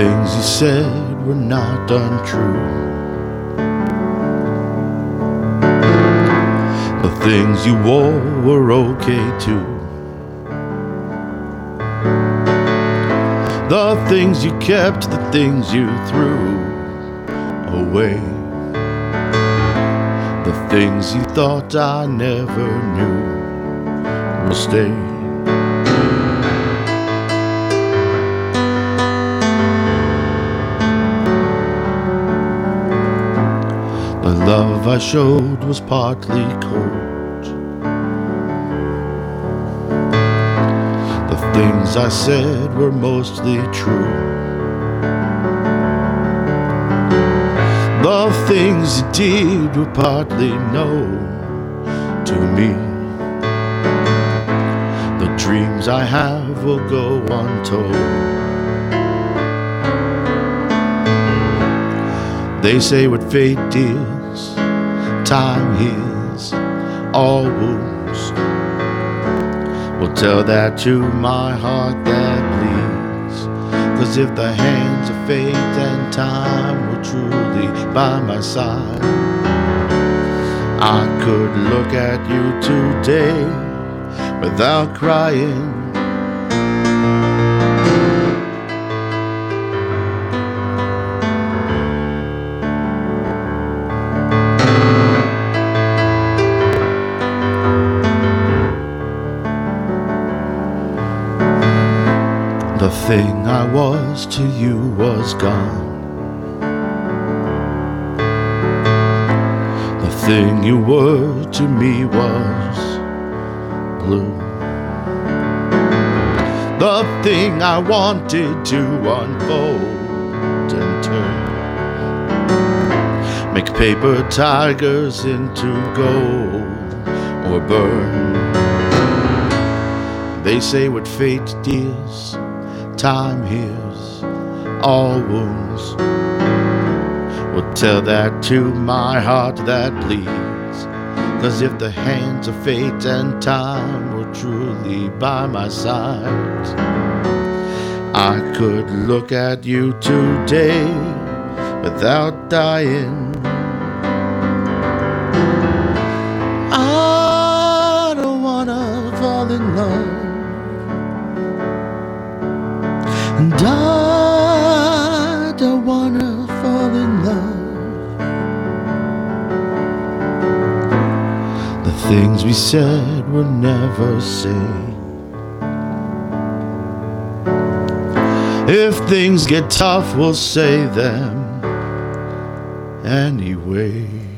things you said were not untrue. The things you wore were okay too. The things you kept, the things you threw away. The things you thought I never knew will stay. Love I showed was partly cold. The things I said were mostly true. The things you did were partly known to me. The dreams I have will go untold. They say what fate deals, time heals all wounds. Will tell that to my heart that bleeds. Cause if the hands of fate and time were truly by my side, I could look at you today without crying. The thing I was to you was gone. The thing you were to me was blue. The thing I wanted to unfold and turn. Make paper tigers into gold or burn. They say what fate deals, time heals all wounds. Will tell that to my heart that bleeds. Cause if the hands of fate and time were truly by my side, I could look at you today without dying. I don't wanna fall in love. And I don't wanna fall in love. The things we said were never said. If things get tough, we'll say them anyway.